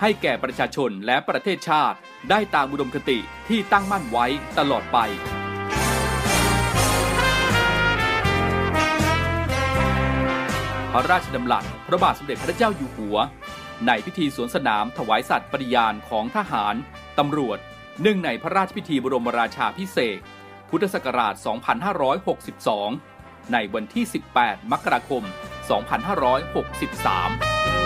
ให้แก่ประชาชนและประเทศชาติ ได้ตามอุดมคติที่ตั้งมั่นไว้ตลอดไป พระราชดำรัสพระบาทสมเด็จพระเจ้าอยู่หัว ในพิธีสวนสนามถวายสัตย์ปฏิญาณของทหาร ตำรวจเนื่องในพระราชพิธีบรมราชาพิเศษพุทธศักราช 2562 ในวันที่ 18 มกราคม 2563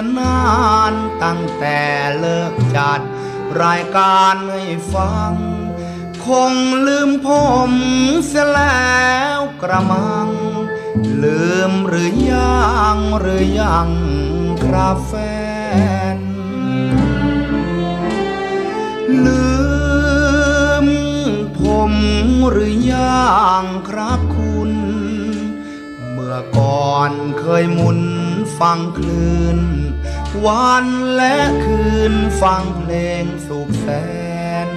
ยนานตั้งแต่เลิกจัด รายการให้ฟัง คงลืมผมเสียแล้วกระมัง ลืมหรือยังหรือยังครับแฟน ลืมผมหรือยังครับคุณเมื่อก่อนเคยมุนฟังคลื่น วันและคืนฟังเพลงสุขแสน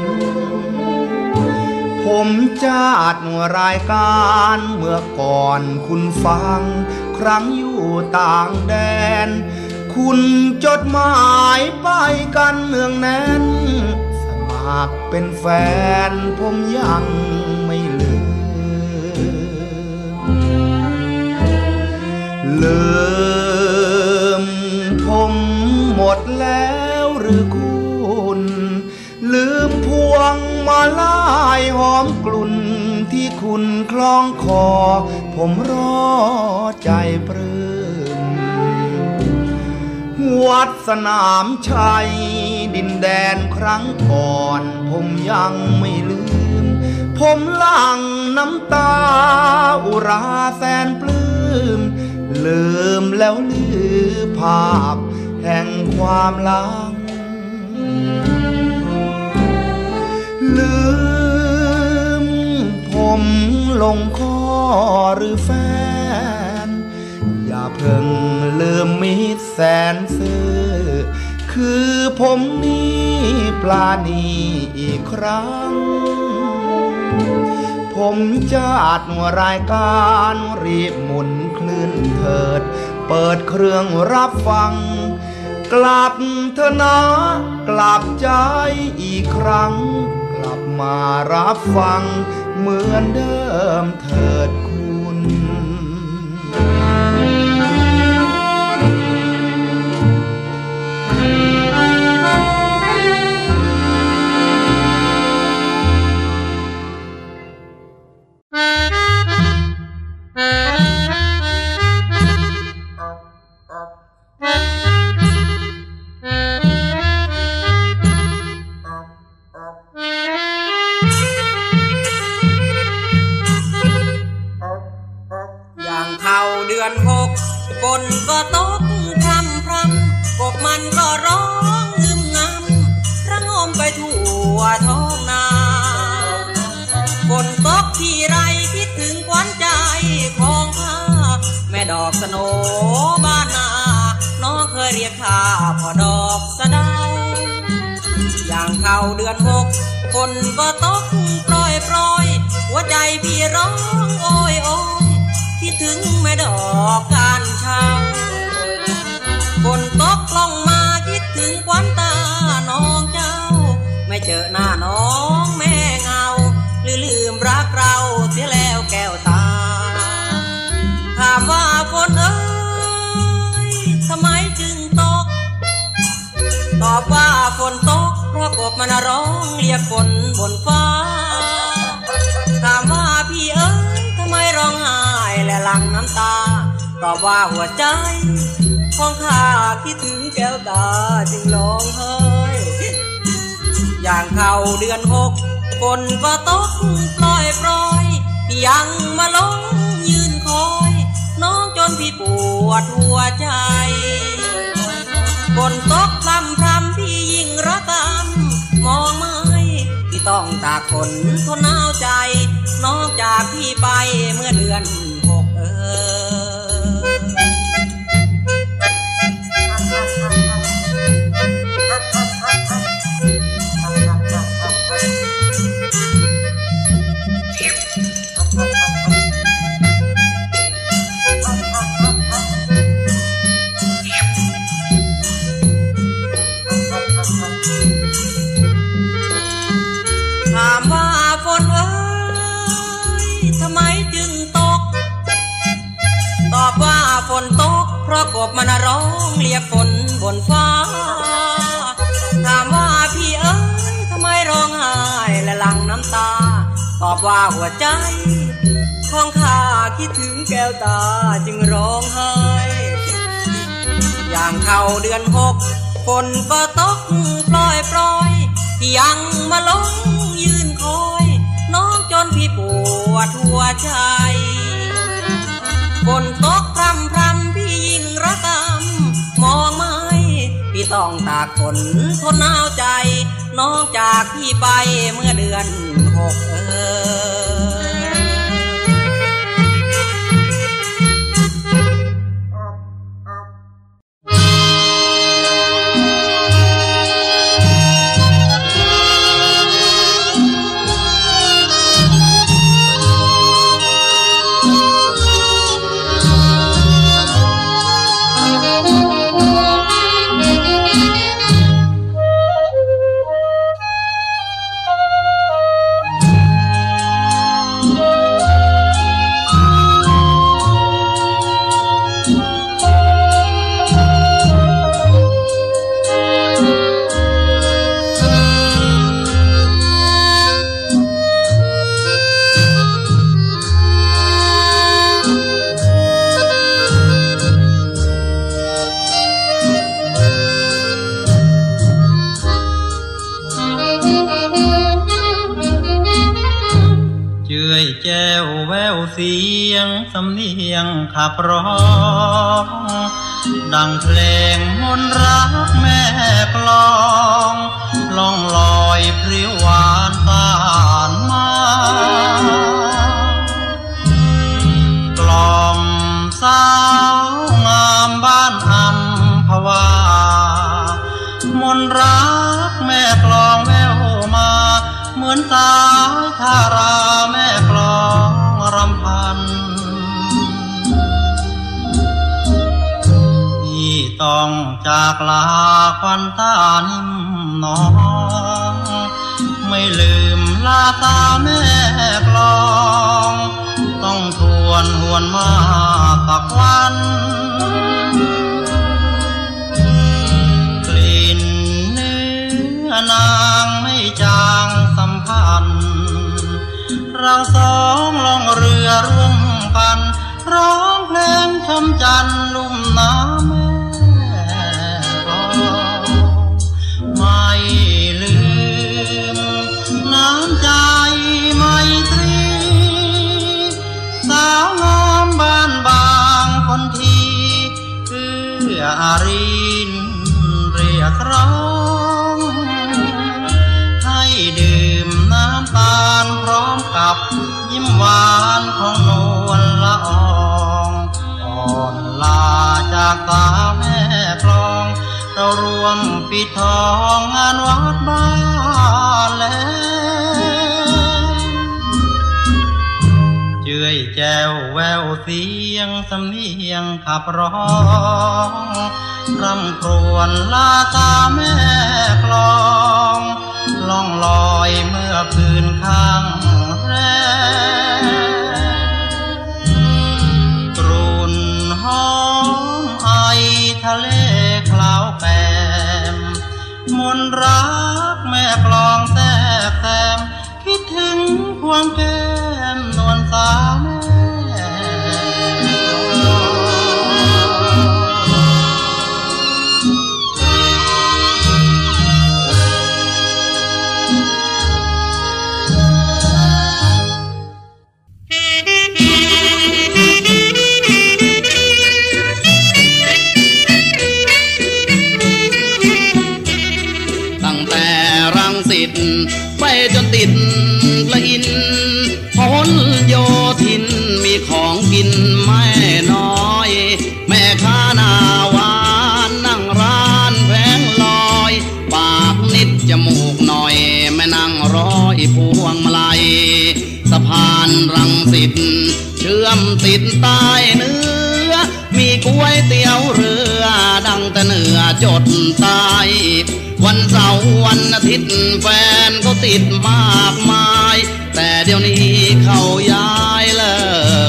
ผมจัดรายการเมื่อก่อนคุณฟัง ครั้งอยู่ต่างแดน คุณจดหมายไปกันเนืองแน่น สมัครเป็นแฟนผมยังไม่ลืมลืม มาลายหอมกลุ่นที่คุณคล้องคอ ผมรอใจปลื้มวัดสนามชัย ดินแดนครั้งก่อน ผมยังไม่ลืม ผมหลังน้ำตา อุราแสนปลื้มลืมแล้วลือภาพ แห่งความลัง ลืม ผมลงคอหรือแฟน อย่าเพิ่งลืมมิตรแสนซื่อคือผมนี่ปลาณีอีกครั้ง ผมจะอัดรายการรีบหมุนคลื่นเถิด เปิดเครื่องรับฟัง กลับเถอนะกลับใจอีกครั้ง กลับมารับฟังเหมือนเดิมเถิด ยังมาลงยืนคอย น้องจนพี่ปวดหัวใจบนตกพรำพรำพี่ยิ่งระกำมองไม่พี่ต้องตากฝนทนหนาวใจนอกจากพี่ไปเมื่อเดือน ราะกบมันร้องเรียกฝนบนฟ้า ถามว่าพี่เอ้ยทำไมร้องไห้และหลั่งน้ำตา ตอบว่าหัวใจ ของข้าคิดถึงแก้วตาจึงร้องไห้ อย่างเข้าเดือนหกฝนก็ตกปล่อยปล่อยยังมาลงยืนคอย น้องจนพี่ปวดหัวใจฝนตก ต้องตากฝนทนหนาวใจ น้องจากพี่ไปเมื่อเดือนหกเออ ขับร้อง ดังเพลงมนต์รักแม่กลองล่องลอยพริ้ววา จากลาควันตานิ่มน้อง ไม่ลืมลาตาแม่กลอง ต้องทวนหวนมาสักวันกลิ่นเนื้อนางไม่จางสัมพันธ์ เราสองลองเรือร่วมกันร้องเพลงช้ำจันลุ่มน้ำ ยิ้มหวานของนวลละอองอ่อนลาจากตาแม่กลอง เรารวมปิดทองงานวัดบ้านแล้วเจือยแจวแววเสียงสำเนียงขับร้องรำครวญลาตาแม่กลองล่องลอยเมื่อคืนข้างแรม ทะเลคลาวแปมมนรักแม่กลองแทบแซมคิดถึงควงแก้มนวลสาว จมูกหน่อยแม่นั่งร้อยพวงมาลัยสะพานรังสิตเชื่อมติดใต้เนื้อ มีก๋วยเตี๋ยวเรือ ดังแต่เหนือจดใต้วันเสาร์วันอาทิตย์แฟนก็ติดมากมาย แต่เดี๋ยวนี้เขาย้ายเลิ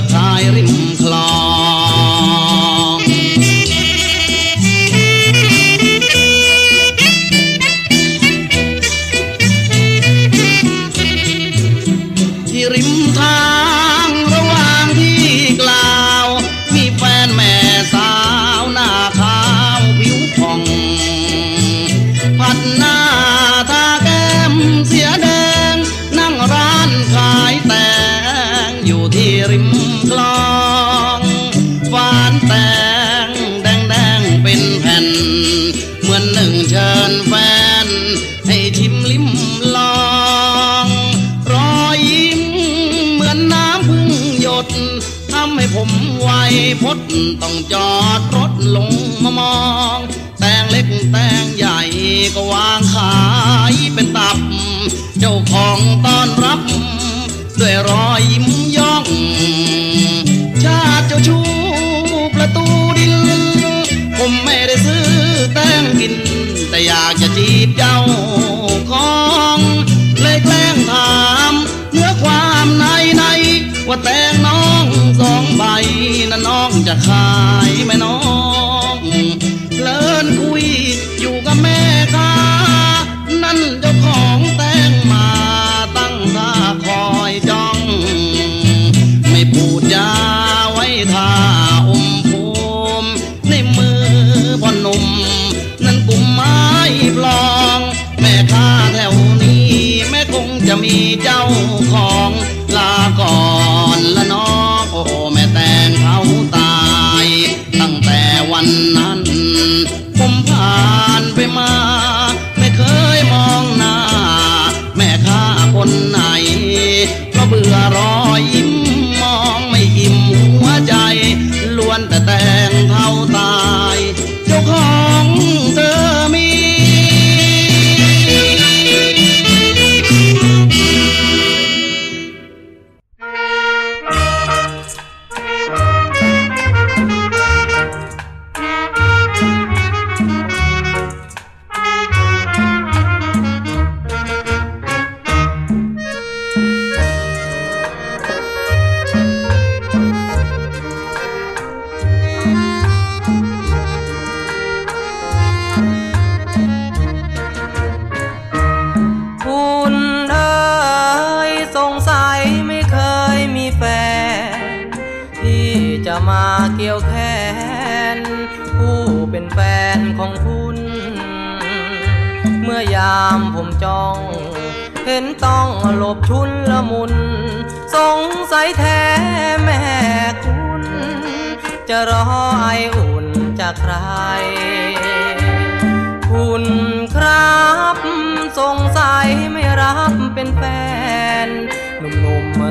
กขายริมคลอง วยพดต้องจอดรถลงมามองแตงเล็กแตงใหญ่ก็วางขายเป็นตับ เจ้าของต้อนรับ ด้วยรอยยิ้มย่อง ชาติเจ้าชูประตูดิน ผมไม่ได้ซื้อแตงกิน แต่อยากจะจีบเจ้า น้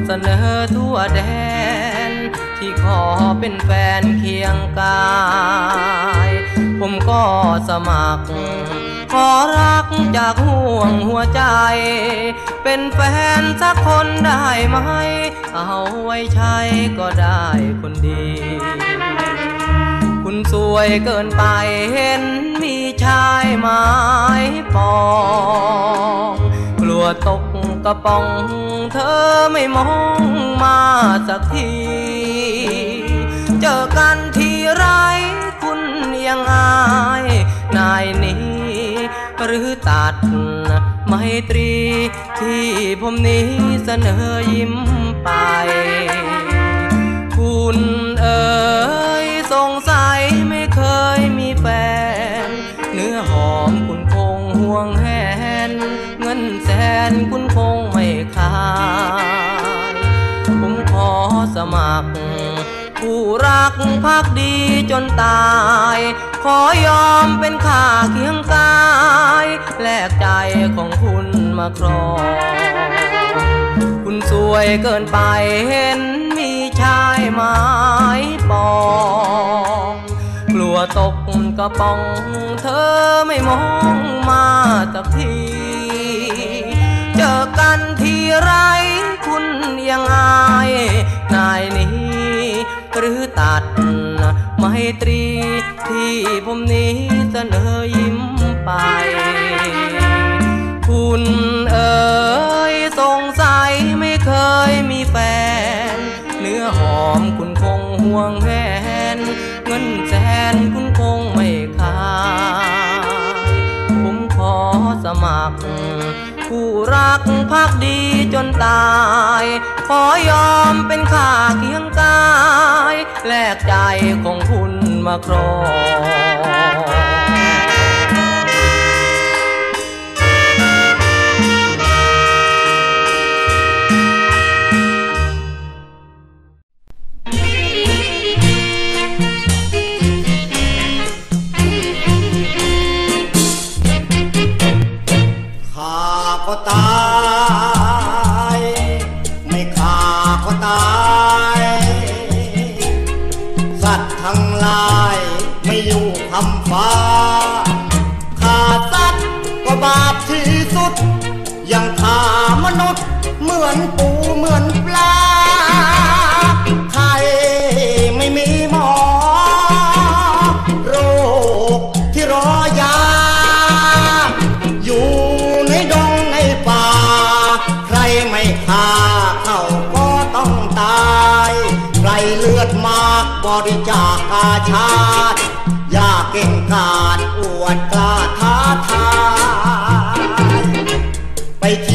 เสนอทั่วแดน ที่ขอเป็นแฟนเคียงกาย ผมก็สมัคร ขอรักจากห่วงหัวใจ เป็นแฟนสักคนได้ไหม เอาไว้ใช้ก็ได้คนดี คุณสวยเกินไปเห็นมีชายไม้ปอง กลัวตก กระป๋องเธอไม่มองมาสักที เจอกันทีไรคุณยังอาย นายนี้ หรือตัดไมตรี ที่ผมนี้เสนอยิ้มไป คุณเอ๋ยสงสัยไม่เคยมีแฟน เนื้อหอมคุณคงห่วงแหน นแสนคุณคงไม่ขายผมขอสมัคร ผู้รักพักดีจนตาย ขอยอมเป็นข้าเคียงกาย แลกใจของคุณมาครอง คุณสวยเกินไปเห็นมีชายไม้ปองกลัวตกกระป๋อง เธอไม่มองมาสักที อกันทีไรคุณยังอายนายนี้ หรือตัดไมตรีที่ผมนี้เสนอยิ้มไป คุณเอ๋ยสงสัยไม่เคยมีแฟน เนื้อหอมคุณคงห่วงแหนเงินแสนคุณ ดีจนตาย ขอยอมเป็นข้าเคียงกาย แลกใจของคุณมาครอง ยังขามนุษย์เหมือนปูเหมือนปลาใครไม่มีหมอ โรคที่รอยา อยู่ในดงในป่า ใครไม่ฆ่าเขาก็ต้องตาย ใครเลือดมากบริจาคกาชาติยาเก่งกา ไ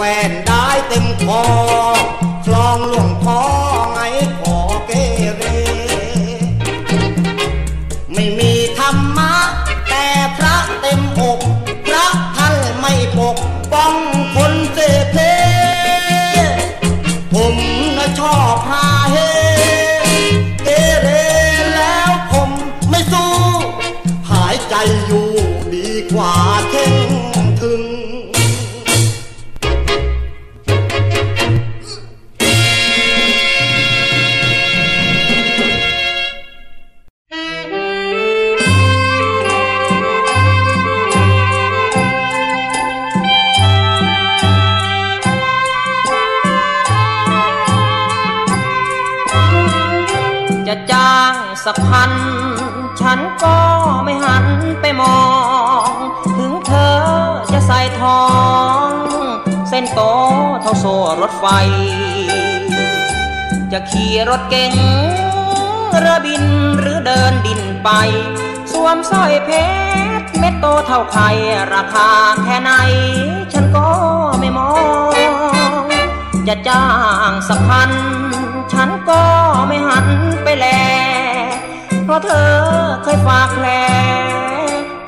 วงให เส้นโตเท่าโซ่รถไฟ จะขี่รถเก๋งเรือบินหรือเดินดินไป สวมสร้อยเพชรเม็ดโตเท่าไข่ราคาแค่ไหน ฉันก็ไม่มอง จะจ้างสักพัน ฉันก็ไม่หันไปแล เพราะเธอเคยฝากแผล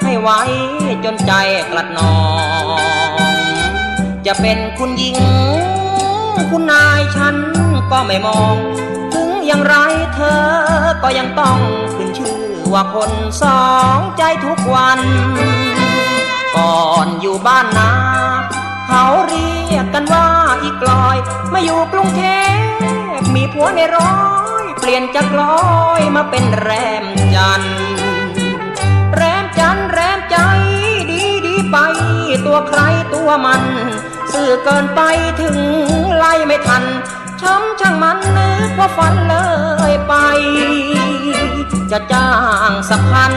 ให้ไว้จนใจกลัดนอง จะเป็นคุณหญิง คุณนายฉันก็ไม่มอง ถึงอย่างไรเธอก็ยังต้องขึ้นชื่อว่าคนสองใจทุกวัน ก่อนอยู่บ้านนาเขาเรียกกันว่าอีกลอยมาอยู่กรุงเทพมีผัวในร้อย เปลี่ยนจากลอยมาเป็นแรมจันทร์ ตัวใครตัวมัน สื่อเกินไปถึงไล่ไม่ทัน ช้ำช่างมันนึกว่าฝันเลยไป จะจ้างสักพัน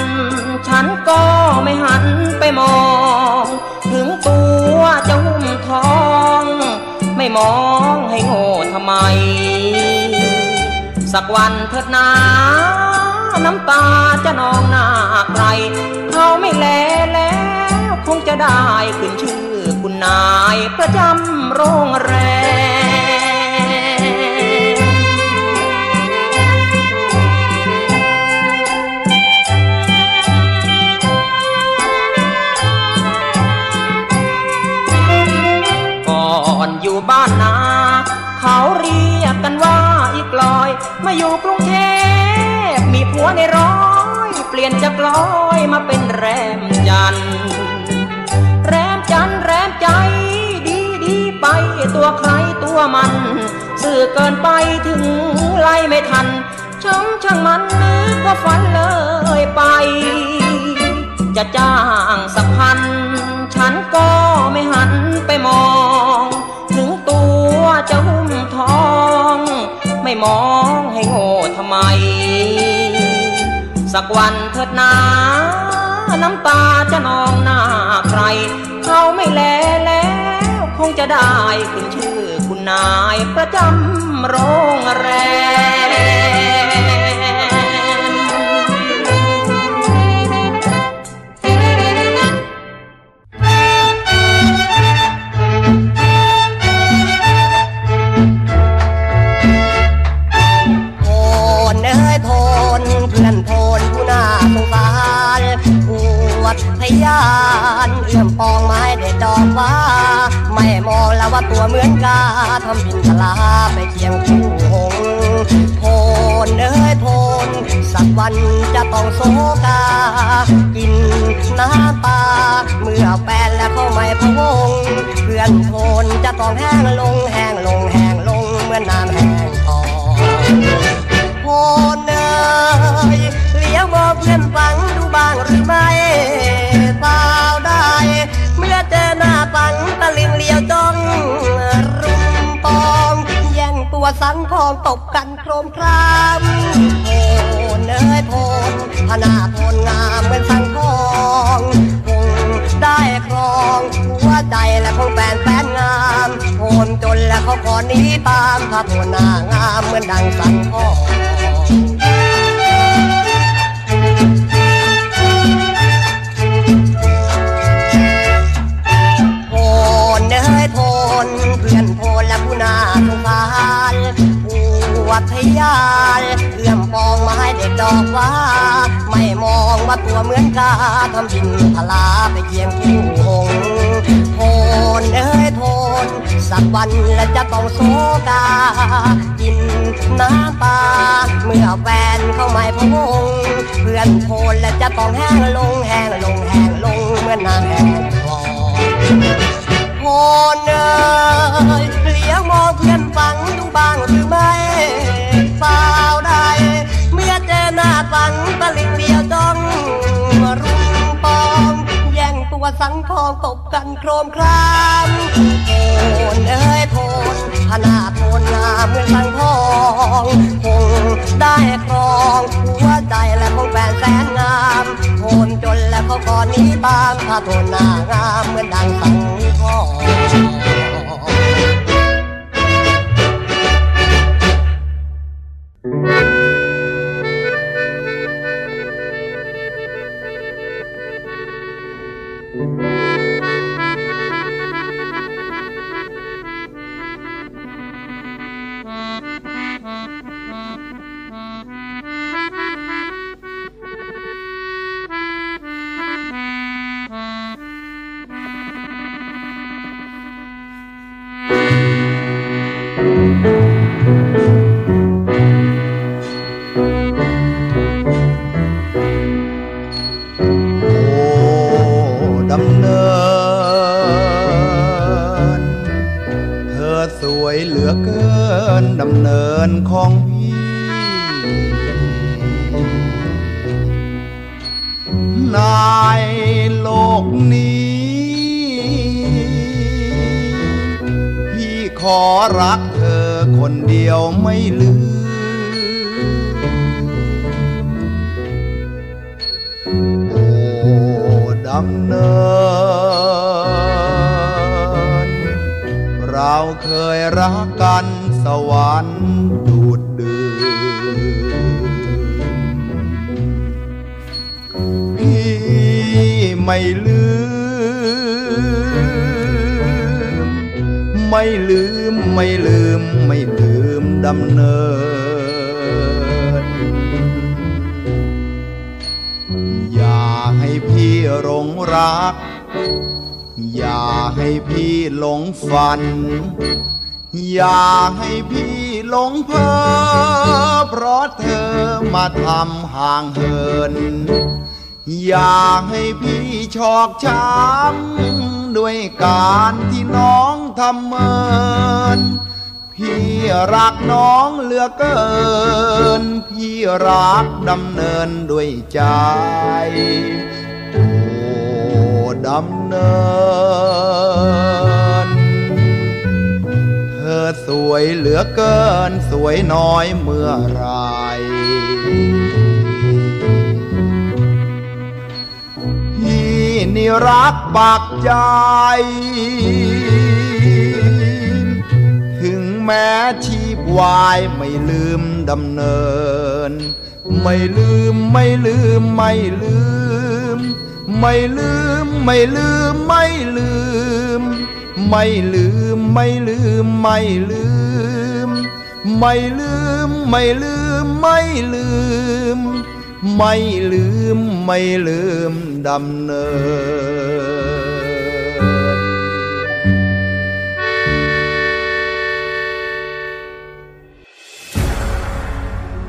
ฉันก็ไม่หันไปมอง ถึงตัวจะหุ้มทอง ไม่มองให้โง่ทำไม สักวันเถิดนาน้ำตาจะนองหน้าใคร เขาไม่แลแล้ว คงจะได้ขึ้นชื่อคุณนายประจำโรงแรมก่อนอยู่บ้านนาเขาเรียกกันว่าอีกลอย มาอยู่กรุงเทพมีผัวในร้อย เปลี่ยนจากลอยมาเป็นแรม เกินไปถึงไล่ไม่ทันช่างช่างมันนึกว่าฝันเลยไป จะจ้างสักพัน ฉันก็ไม่หันไปมอง ถึงตัวจะหุ้มทอง ไม่มองให้โง่ทำไม สักวันเถิดนาน้ำตาจะนองหน้าใคร เขาไม่แลแล้ว คงจะได้ขึ้นชื่อ นายประจำโรงแรม พยานเอื้อมปองไม้เด็ดดอกฟ้าไม่มองแล้วว่าตัวเหมือนกาทำบินทลาไปเคียงคู่หงโพนเอ้ยโพนสักวันจะต้องโศกา กินน้ำตา เมื่อแฟนและเข้าไม่พะวง เพื่อนโพนจะต้องแห้งลงแห้งลงแห้งลงเมื่อน้ำแห้งทองโพน ยเลี้ยวมองเพื่อนฟังดูบ้างหรือไม่เปล่าได้ เมื่อเจอหน้าฟังตะลิงเลี้ยวจ้องรุมปองแย่งตัวสังทองตบกันโครมครามโพนเอ้ยพนพนาพนงามเหมือนสังทองคงได้ครองหัวใจและของแฟนแฟนงามโพนจนและเขาขอหนี้ตามถ้าโพนหน้างามเหมือนดังสังทอง ปวดทยานเอื้อมปองไม้เด็กดอกว่าไม่มองว่าตัวเหมือนกาทำบินทลาไปเคียงคู่หงส์โพนเอ้ยโพนสักวันและจะต้องโศกา กินน้ำตาเมื่อแฟนเข้าไม่พวงเพื่อนโพนและจะต้องแห้งลงแห้งลงแห้งลงเหมื่อนน้ำแห้งคอโพนเอ้ย ลียวมองเพื่อนฟังดูบ้างหรือไม่เปล่าได้ เมื่อเจอหน้าฟังตะลิงเดียวจ้องมารุมปอง แย่งตัวสังทองตบกันโครมครามโพนเอ้ยโพนพขนาดโทนงามเหมือนสังทองคงได้ครองหัวใจและคงแฟนแสนงามโทนจนแล้วเขาก็หนี้ตามถ้าโทนหน้างามเหมือนดังสังทอง โอย่าให้พี่หลงเพ้อเพราะเธอมาทำห่างเหิน อย่าให้พี่ชอกช้ำด้วยการที่น้องทำเมิน พี่รักน้องเหลือเกิน พี่รักดำเนินด้วยใจโอ้ดำเนิน วยเหลือเกินสวยน้อยเมื่อไรพี่นี่รักปากใจ ถึงแม้ชีพวายไม่ลืมดำเนิน ไม่ลืมไม่ลืมไม่ลืม ไม่ลืมไม่ลืมไม่ลืม ไม่ลืมไม่ลืมไม่ลืม ไม่ลืมไม่ลืมไม่ลืม ไม่ลืมไม่ลืมดำเนิน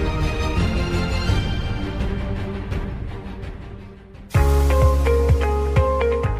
4584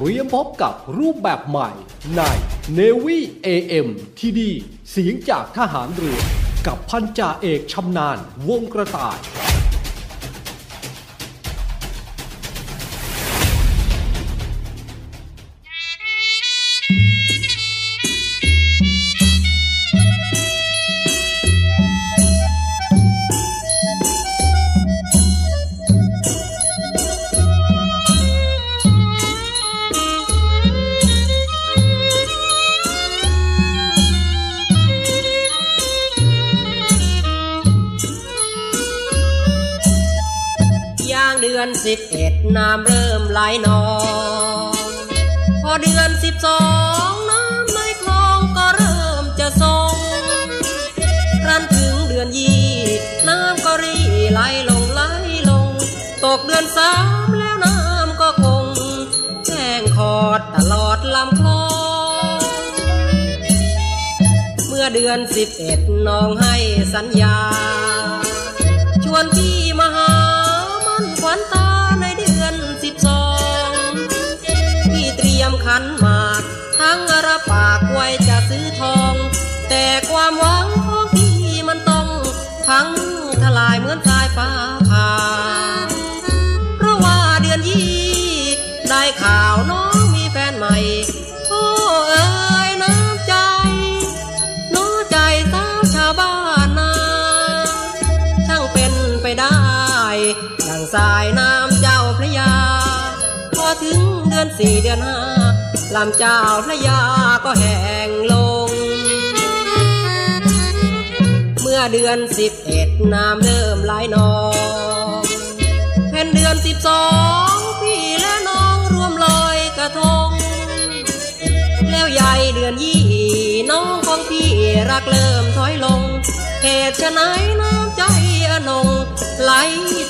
ตรียมพบกับรูปแบบใหม่ใน Navy AM ที่ดีเสียงจากทหารเรือ กับพันจ่าเอกชำนาญวงกระต่าย สิบเอ็ดน้ำเริ่มไหลนอง พอเดือนสิบสองน้ำในคลองก็เริ่มจะทรงครั้นถึงเดือนยี่น้ำก็รีไหลลงไหลลง ตกเดือนสามแล้วน้ำก็คงแห้งขอดตลอดลำคลอง เมื่อเดือนสิบเอ็ดน้องให้สัญญา ชวนพี่ ความหวังของพี่มันต้องพังทลายเหมือนสายฟ้าผ่าเพราะว่าเดือนยี่ได้ข่าวน้องมีแฟนใหม่โอ้เอ๋ยน้ำใจ น้อใจสาวชาวบ้านนา ช่างเป็นไปได้ดังสายน้ำเจ้าพระยา พอถึงเดือนสี่เดือนห้าลำเจ้าพระยาก็แห้งลง อเดือนสิบเอ็ดน้ำเริ่มไหลนองเพนเดือนสิบสองพี่และน้องรวมลอยกระทง แล้วใหญ่เดือนยี่น้องของพี่รักเริ่มถอยลงเหตุฉะไหนน้ำใจอนงไหล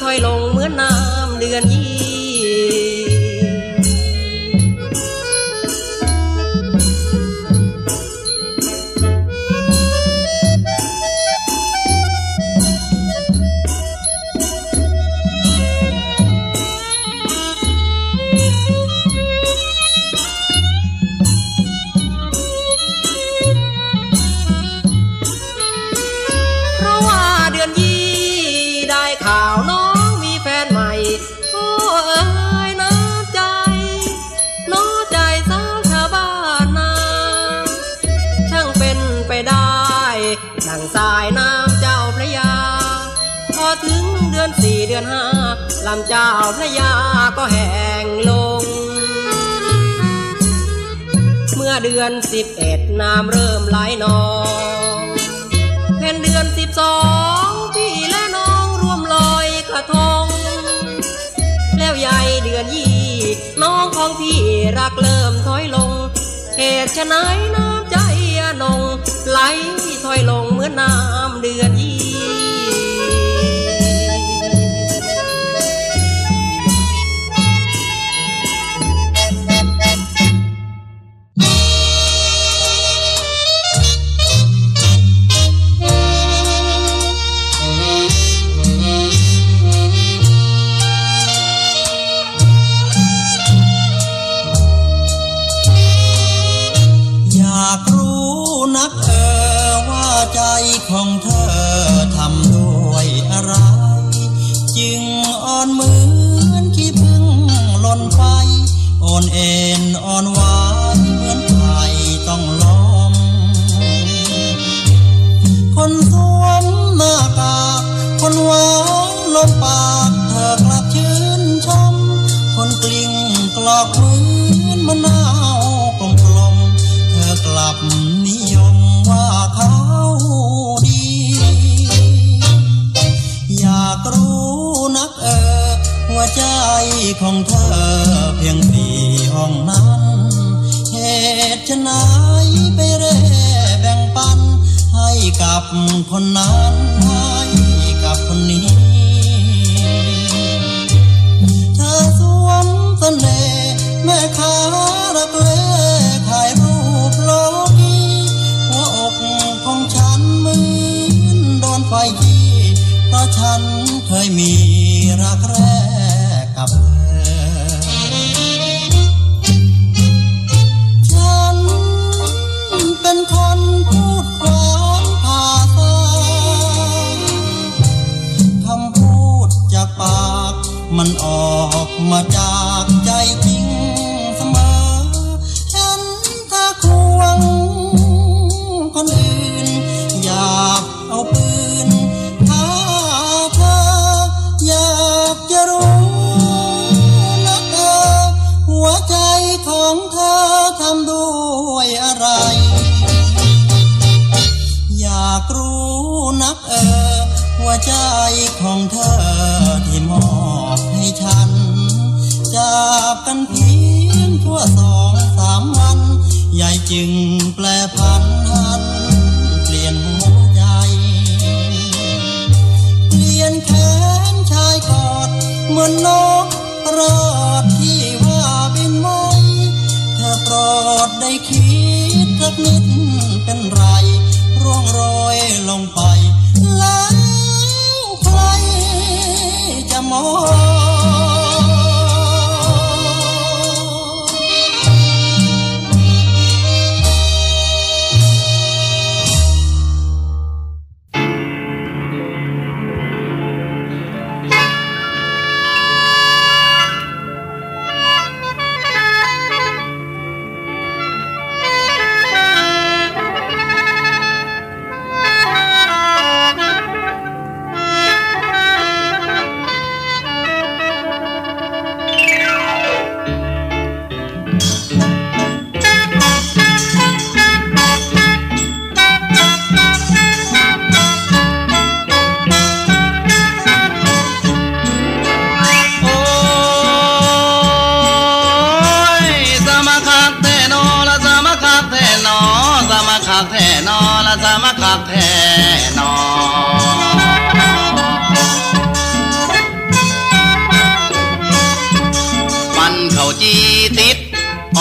ถอยลงเหมือนน้ำเดือนยี่ ลำเจ้าพระยาก็แห้งลง เมื่อเดือนสิบเอ็ดน้ำเริ่มไหลนองเพ็นเดือนสิบสองพี่และน้องร่วมลอยกระทง แล้วใหญ่เดือนยี่น้องของพี่รักเริ่มถอยลง เหตุฉะไหนน้ำใจนงไหลถอยลงเหมือนน้ำเดือน ที่มอบให้ฉัน จากกันเพียงชั่วสองสามวันยายจึงแปลพันหันเปลี่ยนหัวใจ เปลี่ยนแขนชายกอดเหมือนนกรอดที่ว่าบินไม่เธอโปรดได้คิดสักนิดเป็นไรร่วงโรยลงไป จ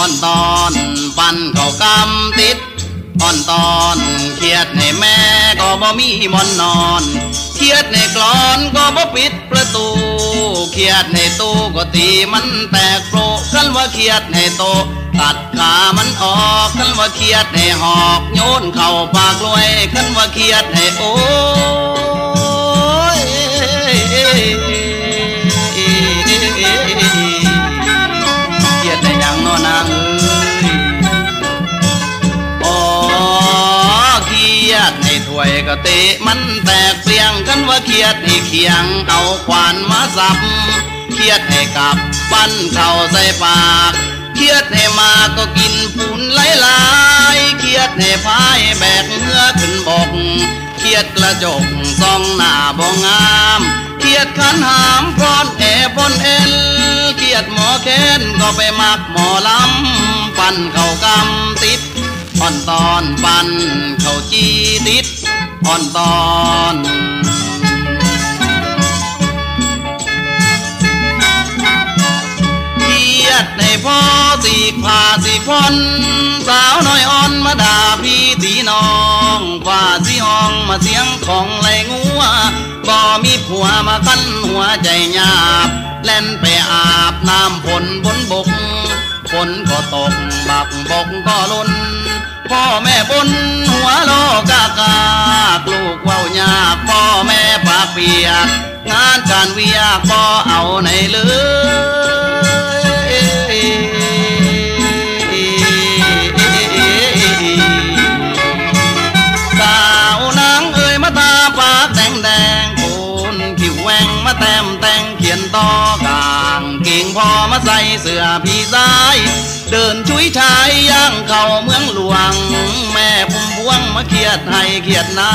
อ่อนตอนปันเขากำติดอ่อนตอนเครียดในแม่ก็บ่มีมอนนอนเครียดในกลอนก็บ่ปิดประตูเครียดในตู้ก็ตีมันแตกโปรกันว่าเครียดในโตตัดขามันออกกันว่าเครียดในหอกโยนเข่าปากลวยกันว่าเครียดในโอ้ย ก็ตะมันแตกเปลี่ยงกันว่าเครียดให้เคียงเอาขวานมาสับเครียดให้กลับปั้นเข่าใส่ปากเครียดให้มาก็กินปูนไหลลายเครียดให้พายแบกเนื้อขึ้นบกเครียดกระจกซองหน้าบ่งามเครียดขันหามพรอนแอบนเอลเครียดหมอแค้นก็ไปมักหมอลำปั่นเข่ากำติดอ่อนตอนปั่นเข่าจีติด อ่อนตอนเครียดในพ่อสีผ่าสีพนสาวน้อยอ่อนมาด่าพี่ตีน้องว่าสีห้องมาเสียงของไหลงัวบ่มีผัวมาคันหัวใจหยาบเล่นไปอาบน้ำฝนบนบกฝนก็ตกบักบกก็ล้น พ่อแม่บนหัวโลกากากลูกเว้ายากพ่อแม่ปากเปียกงานการเวียกบ่เอาไหนเลยสาวนางเอ่ยมาตาปากแดงแดงโคนผิวแหวงมาแต้มแต่งเขียนต่อก เก่งพอมาใส่เสื้อพี่สาย เดินชุยชายย่างเข้าเมืองหลวง แม่พุ่มพวงมาเขียดให้เขียดหน้า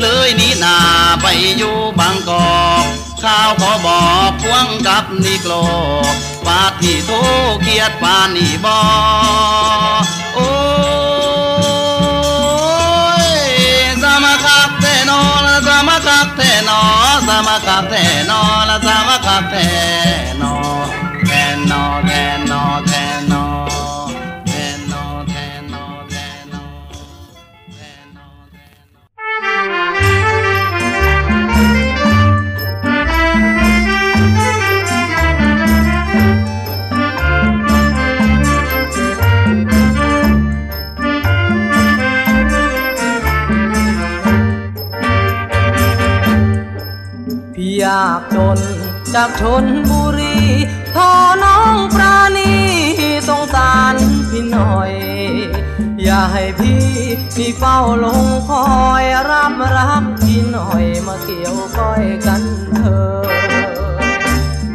เลยหนี้นาไปอยู่บางกอกข้าวขอบอกพวงกับนิโกลปาที่โทเขียดปานี่บอโอ้ยสามาคักเทนอละสามาคักเทนอสามาคักเทนอละสามาคักเทนากจน จากชนบุรีทอน้องปราณีสงสารพี่หน่อย อย่าให้พี่มีเฝ้าลงคอยรับรักพี่หน่อยมาเกี่ยวก้อยกันเถอะ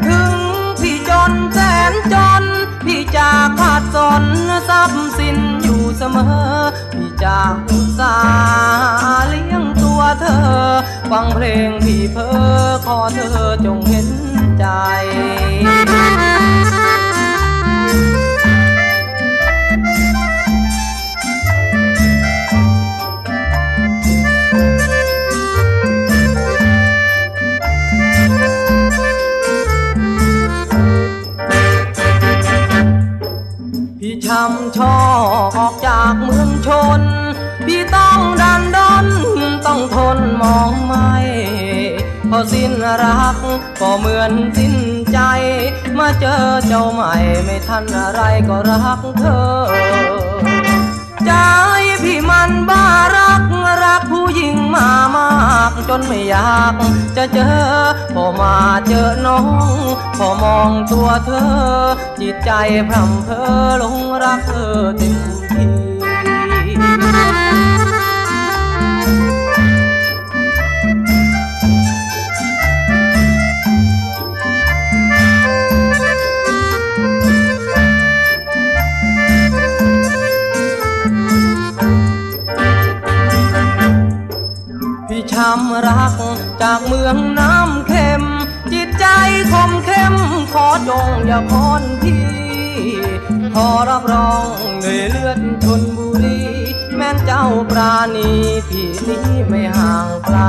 ถึงพี่จนแสนจน พี่จะขาดสนทรัพย์สินอยู่เสมอ พี่จะอุตส่าห์เลี้ยงตัวเธอ ฟังเพลงพี่เพ้อขอเธอจงเห็นใจพี่ช้ำชอออกจากเมืองชน พี่ต้องดันดอ ทนมองไม่พอสิ้นรักก็เหมือนสิ้นใจ มาเจอเจ้าใหม่ไม่ทันอะไรก็รักเธอ ใจพี่มันบ้ารักรักผู้หญิงมามากจนไม่อยากจะเจอ พอมาเจอน้อง พอมองตัวเธอ จิตใจพร่ำเพอหลงรักเธอเต็มที่ำรัก จากเมืองน้ำเค็ม จิตใจคมเข้ม ขอจงอย่าคอนพี่ขอรับรองด้วยเลือดชนบุรี แม่นเจ้าปราณีพี่นี้ไม่ห่างไกล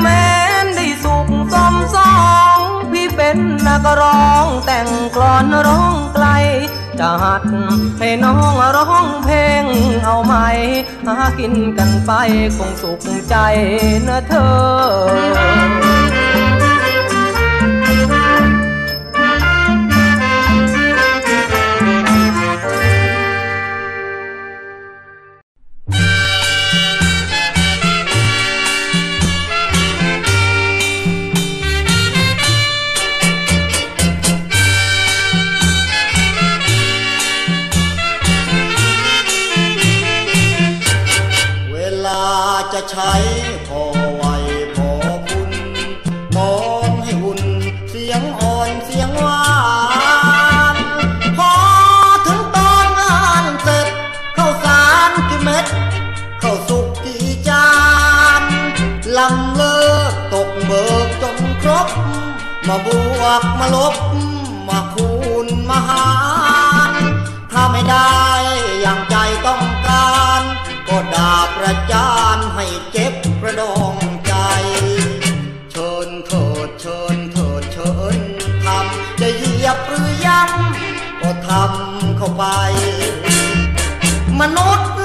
แม้นได้สุขสมสอง พี่เป็นนักร้องแต่งกลอนร้องไกล จะหัด ให้น้องร้องเพลงเอาไหมหากินกันไปคงสุขใจนะเธอ เวลาใช้พอไหวพอคุณมองให้หุ่นเสียงอ่อนเสียงหวานพอถึงตอนงานเสร็จเข้าสารกี่เม็ดเข้าสุกกี่จานลำเลิกตกเบิกจนครบ มาบวกมาลบ มาคูณมาหารถ้าไม่ได้ ด่าประจานให้เจ็บกระดองใจ เชิญเถิดเชิญเถิดเชิญทำจะเหยียบหรือย้งก็ทำเข้าไป มนุษย์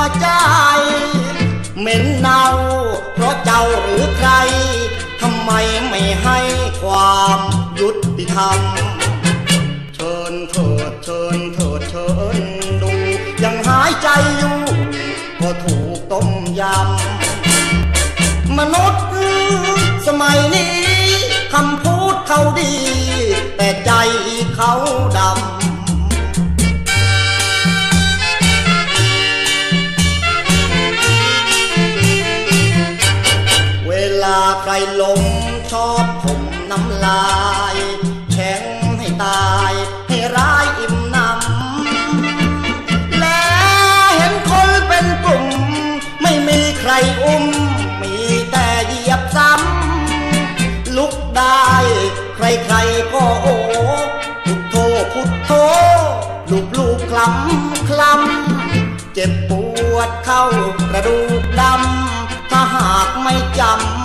วใจ เหม็นเน่าเพราะเจ้าหรือใครทำไมไม่ให้ความยุติธรรม เชิญเถิดเชิญเถิดเชิญดู ยังหายใจอยู่ ก็ถูกต้มยำ มนุษย์สมัยนี้คำพูดเขาดี แต่ใจเขาดำ ใครลงชอบผมน้ำลายแข็งให้ตายให้ร้ายอิ่มนำและเห็นคนเป็นกลุ่ม ไม่มีใครอุ้ม มีแต่เหยียบซ้ำลุกได้ ใครๆก็โอ้พุทโธพุทโธลูบลูบคลำคลำเจ็บปวดเข้ากระดูกดำถ้าหากไม่จำ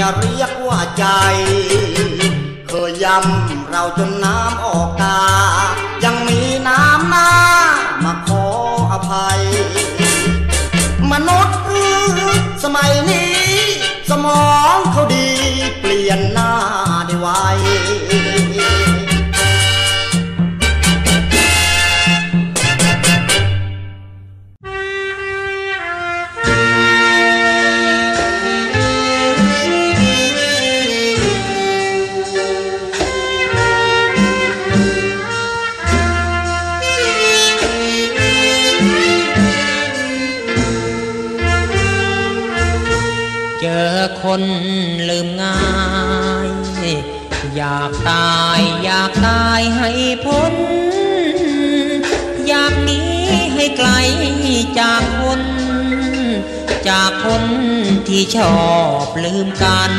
จะเรียกว่าใจ เคยย้ำเราจนน้ำออกตา ยังมีน้ำหน้ามาขออภัย มนุษย์สมัยนี้ สมองเขาดีเปลี่ยนหน้าได้ไวายอยากตายให้พ้น อยากหนีให้ไกลจากคน จากคนที่ชอบลืมกัน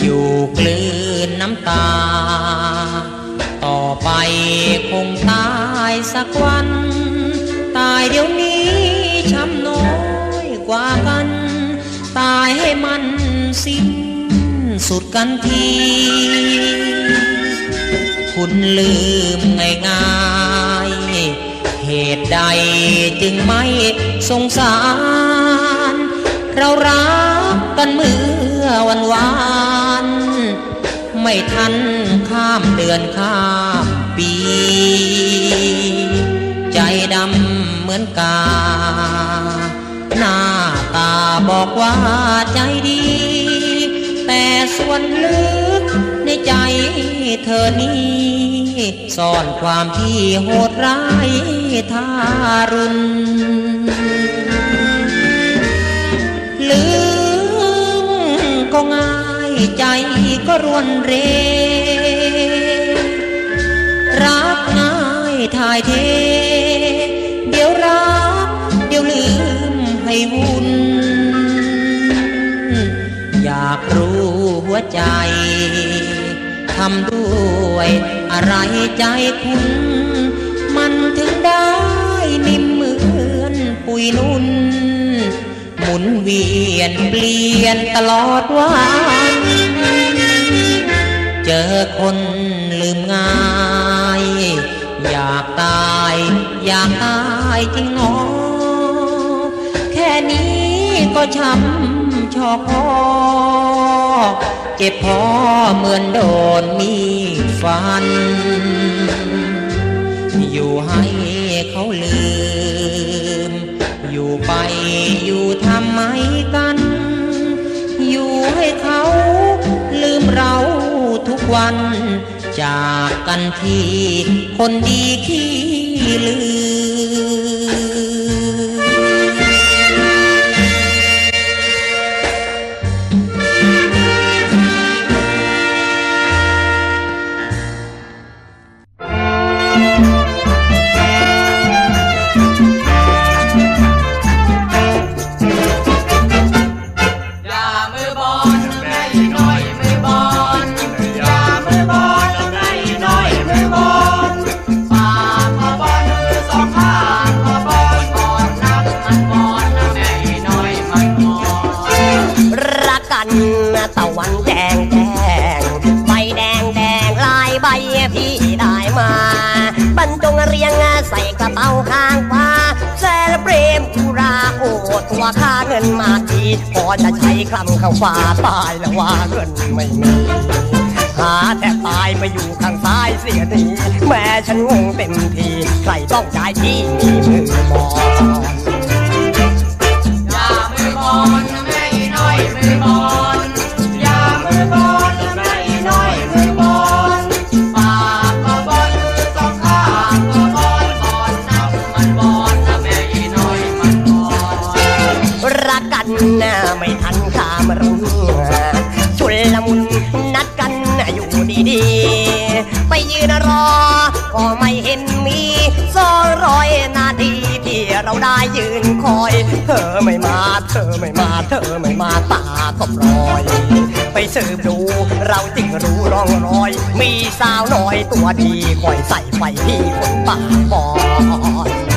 อยู่กลืนน้ำตา ต่อไปคงตายสักวัน ตายเดี๋ยวนี้ช้ำน้อยกว่ากัน ตายให้มันสิ้น สุดกันที คุณลืมง่ายๆเหตุใดจึงไม่สงสาร เรารักกันเมื่อวันวาน ไม่ทันข้ามเดือนข้ามปี ใจดำเหมือนกา หน้าตาบอกว่าใจดี ส่วนลึกในใจเธอนี้ซ่อนความที่โหดร้ายทารุณลืมก็ง่ายใจก็รวนเร รักง่ายทายเท เดี๋ยวรัก เดี๋ยวลืมให้วุ่นากรู้หัวใจทำด้วยอะไรใจคุณ มันถึงได้นิ่มเหมือนปุยนุ่น หมุนเวียนเปลี่ยนตลอดวันเจอคนลืมง่าย อยากตาย อยากตายจริงหนอแค่นี้ก็ช้ำ อบพ่อ เจ็บพอเหมือนโดนมีฟัน อยู่ให้เขาลืม อยู่ไปอยู่ทำไมกัน อยู่ให้เขาลืมเราทุกวัน จากกันที่คนดีขี้ลืม ค่าเงินมาทีพอจะใช้คำข้างฟ้าตายแล้วว่าเงินไม่มีหาแต่ตายมาอยู่ข้างซ้ายเสียดีแม่ฉันงงเต็มทีใครต้องจ่ายที่มีมือมองอย่ามือมองนแม่น้อยมือมอก หน้าไม่ทันขามรุ่งชุนละมุนนัดกันอยู่ดีๆ ไปยืนรอ ก็ไม่เห็นมีสอร้อยนาทีที่เราได้ยืนคอย เธอไม่มา เธอไม่มา เธอไม่มาตาก็ปลอยไปเสืบดูเราจึงรู้ร่องรอย มีสาวน้อยตัวดีคอยใส่ไฟที่คนปากบอย